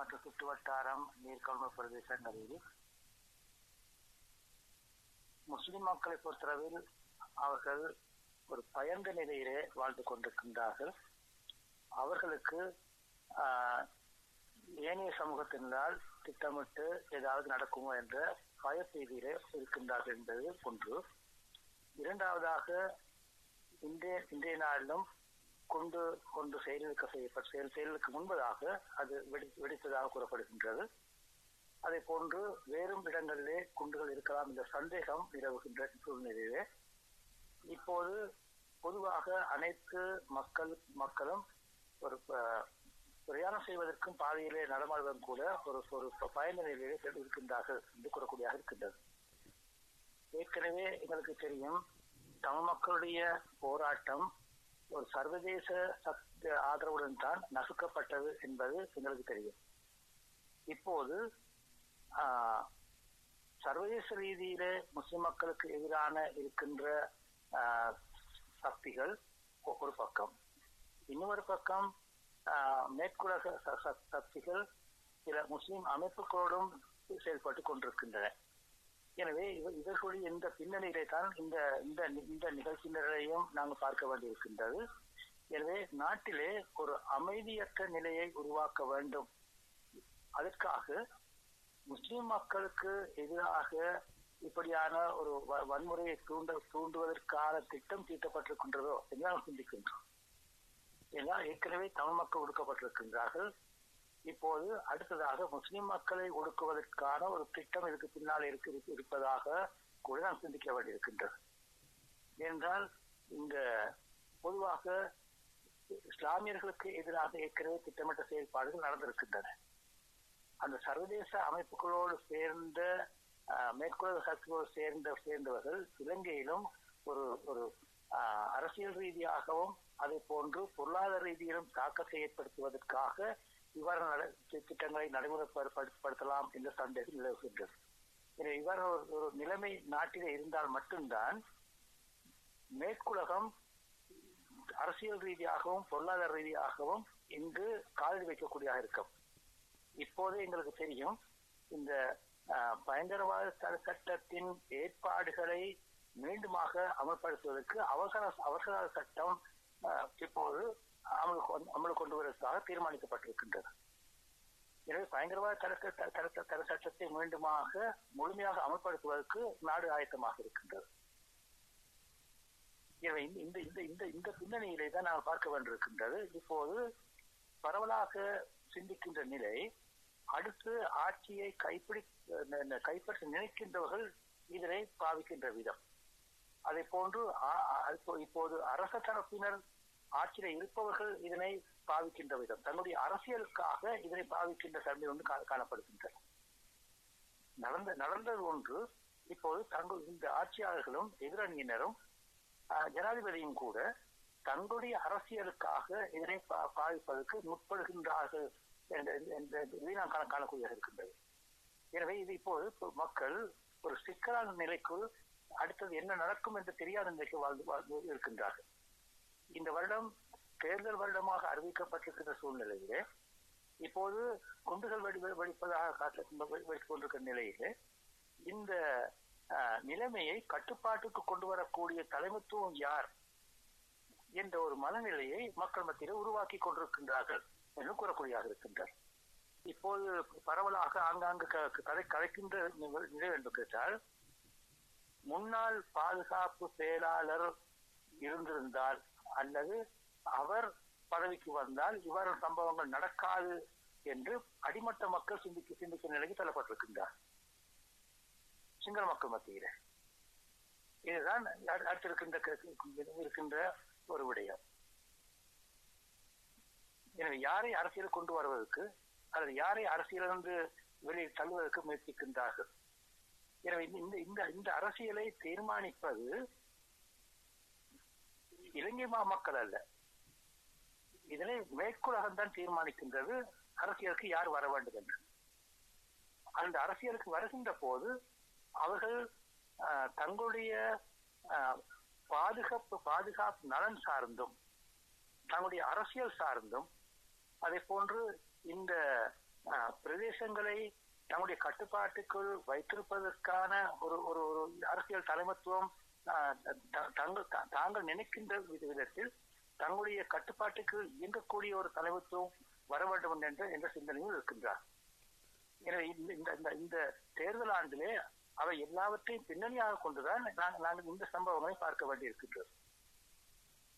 மற்றும் சுற்றுவட்டாரம் நீர்கொள்மை பிரதேசங்களில் முஸ்லிம் மக்களை பொறுத்தளவில் அவர்கள் ஒரு பயந்த நிலையிலே வாழ்ந்து கொண்டிருக்கின்றார்கள். அவர்களுக்கு ஆஹ், ஏனைய சமூகத்தினால் திட்டமிட்டு ஏதாவது நடக்குமோ என்ற பயப்பீதியிலே இருக்கின்றார்கள் என்பது ஒன்று. இரண்டாவதாக இன்றைய இன்றைய நாளிலும் கொண்டு கொண்டு செயலுக்கு செய்யப்பட்ட செயல் செயலுக்கு முன்பதாக அது வெடி வெடித்ததாக கூறப்படுகின்றது. அதை போன்று வேறும் இடங்களிலே குண்டுகள் இருக்கலாம் என்ற சந்தேகம் நிலவுகின்ற சூழ்நிலையிலே. இப்போது பொதுவாக அனைத்து மக்கள் மக்களும் ஒரு பிரயாணம் செய்வதற்கும் பாதையிலே நடமாடுவதும் கூட ஒரு ஒரு பயண நிலையிலே இருக்கின்றார்கள் என்று கூறக்கூடியதாக இருக்கின்றது. ஏற்கனவே எங்களுக்கு தெரியும் தமிழ் மக்களுடைய போராட்டம் ஒரு சர்வதேச சக்தி ஆதரவுடன் தான் நசுக்கப்பட்டது என்பது எங்களுக்கு தெரியும். இப்போது ஆஹ், சர்வதேச ரீதியில முஸ்லிம் மக்களுக்கு எதிரான இருக்கின்ற சக்திகள் ஒரு பக்கம். இன்னொரு பக்கம் ஆஹ், மேற்குலக ச- சக்திகள் சில முஸ்லிம் அமைப்புகளோடும் செயல்பட்டு கொண்டிருக்கின்றன. இதற்குரிய இந்த பின்னணியிலே தான் இந்த இந்த இந்த நிகழ்ச்சியினரையும் நாங்கள் பார்க்க வேண்டியிருக்கின்றது. எனவே நாட்டிலே ஒரு அமைதியற்ற நிலையை உருவாக்க வேண்டும். அதற்காக முஸ்லிம் மக்களுக்கு எதிராக இப்படியான ஒரு வன்முறையை தூண்ட தூண்டுவதற்கான திட்டம் தீட்டப்பட்டிருக்கின்றதோ என்று நாம் சிந்திக்கின்றோம். ஏன்னா ஏற்கனவே தமிழ் மக்கள் ஒடுக்கப்பட்டிருக்கின்றார்கள். இப்போது அடுத்ததாக முஸ்லிம் மக்களை ஒடுக்குவதற்கான ஒரு திட்டம் இதுக்கு பின்னால் இருக்கு இருப்பதாக கூட நாம் சிந்திக்க வேண்டியிருக்கின்றது. என்றால் இந்த பொதுவாக இஸ்லாமியர்களுக்கு எதிராக ஏற்கனவே திட்டமிட்ட செயல்பாடுகள் நடந்திருக்கின்றன. அந்த சர்வதேச அமைப்புகளோடு சேர்ந்த மேற்குலக சக்திகளோடு சேர்ந்த சேர்ந்தவர்கள் இலங்கையிலும் ஒரு ஒரு அரசியல் ரீதியாகவும் அதே போன்று பொருளாதார ரீதியிலும் தாக்கத்தை ஏற்படுத்துவதற்காக இவ்வாறு திட்டங்களை நடைமுறைப்படுத்தலாம் என்ற சந்தேகம் நிலவுகின்றது. எனவே இவ்வாறு ஒரு நிலைமை நாட்டிலே இருந்தால் மட்டும்தான் மேற்குலகம் அரசியல் ரீதியாகவும் பொருளாதார ரீதியாகவும் இங்கு காலடி வைக்கக்கூடியதாக இருக்கும். இப்போது எங்களுக்கு தெரியும் இந்த அஹ், பயங்கரவாத சட்டத்தின் ஏற்பாடுகளை மீண்டுமாக அமல்படுத்துவதற்கு அவசர அவசர சட்டம் இப்போது அமலுக்கு அமலுக்கு கொண்டு வருவதற்காக தீர்மானிக்கப்பட்டிருக்கின்றது. எனவே பயங்கரவாத தடுக்க சட்ட- தடை சட்டத்தை மீண்டுமாக முழுமையாக அமல்படுத்துவதற்கு நாடு ஆயத்தமாக இருக்கின்றது. எனவே இந்த- இந்த இந்த இந்த இந்த பின்னணியிலே தான் நாம் பார்க்க வேண்டியிருக்கின்றது. இப்போது பரவலாக சிந்திக்கின்ற நிலை அடுத்து ஆட்சியை கைப்பிடி கைப்பற்ற நினைக்கின்றவர்கள் இதனை பாவிக்கின்ற விதம். அதை போன்று இப்போது அரச தரப்பினர் ஆட்சியில் இருப்பவர்கள் இதனை பாவிக்கின்ற விதம். தன்னுடைய அரசியலுக்காக இதனை பாவிக்கின்ற தன்மை ஒன்று கா- காணப்படுகின்றது. நடந்த நடந்தது ஒன்று இப்போது தங்கள் இந்த ஆட்சியாளர்களும் எதிரணியினரும் ஆஹ், ஜனாதிபதியும் கூட தங்களுடைய அரசியலுக்காக இதனை பா- பாவிப்பதற்கு முற்படுகின்றார்கள் என்ற- என்ற இதை நாம் காணக்கூடியதாக இருக்கின்றது. எனவே இது இப்போது மக்கள் ஒரு சிக்கலான நிலைக்குள் அடுத்தது என்ன நடக்கும் என்று தெரியாத நிலைக்கு வாழ்ந்து வாழ்ந்து இருக்கின்றார்கள். இந்த வருடம் தேர்தல் வருடமாக அறிவிக்கப்பட்டிருக்கிற சூழ்நிலையிலே இப்போது குண்டுகள் வெடி வெடிப்பதாக வெடித்துக் கொண்டிருக்கிற நிலையிலே இந்த நிலைமையை கட்டுப்பாட்டுக்கு கொண்டு வரக்கூடிய தலைமைத்துவம் யார் என்ற ஒரு மனநிலையை மக்கள் மத்தியில் உருவாக்கி கொண்டிருக்கின்றார்கள் என்று கூறக்கூடியாக இருக்கின்றார். இப்போது பரவலாக ஆங்காங்கு க- கதை கதைக்கின்ற நிலை என்று கேட்டால் முன்னாள் பாதுகாப்பு செயலாளர் இருந்திருந்தால் அல்லது அவர் பதவிக்கு வந்தால் இவ்வாறு சம்பவங்கள் நடக்காது என்று அடிமட்ட மக்கள் சிந்திக்க சிந்திக்க நிலைக்கு தள்ளப்பட்டிருக்கின்றார். சிங்கள மக்கள் மத்தியில. இதுதான் அடுத்திருக்கின்ற அடுத்து இருக்கின்ற ஒரு விடயம். எனவே யாரை அரசியல் கொண்டு வருவதற்கு அல்லது யாரை அரசியலிருந்து வெளியில் தள்ளுவதற்கு முயற்சிக்கின்றார்கள்? எனவே இந்த- இந்த இந்த இந்த அரசியலை தீர்மானிப்பது இலங்கை மக்கள் அல்ல. இதனை மேற்குலகம் தான் தீர்மானிக்கின்றது. அரசியலுக்கு யார் வர வேண்டும் என்று. அந்த அரசியலுக்கு வருகின்ற போது அவர்கள் தங்களுடைய பாதுகாப்பு பாதுகாப்பு நலன் சார்ந்தும் தங்களுடைய அரசியல் சார்ந்தும் அதே போன்று இந்த ஆஹ், பிரதேசங்களை தங்களுடைய கட்டுப்பாட்டுக்குள் வைத்திருப்பதற்கான ஒரு ஒரு ஒரு அரசியல் தலைமத்துவம் தங்கள் தாங்கள் நினைக்கின்ற வித- விதத்தில் தங்களுடைய கட்டுப்பாட்டுக்கு இயங்கக்கூடிய ஒரு தலைவத்துவம் வர வேண்டும் என்ற என்ற சிந்தனையும் இருக்கின்றார். எனவே இந்த இந்த இந்த இந்த தேர்தல் ஆண்டிலே அவை எல்லாவற்றையும் பின்னணியாக கொண்டுதான் நாங்கள் நாங்கள் இந்த சம்பவங்களை பார்க்க வேண்டியிருக்கின்றோம்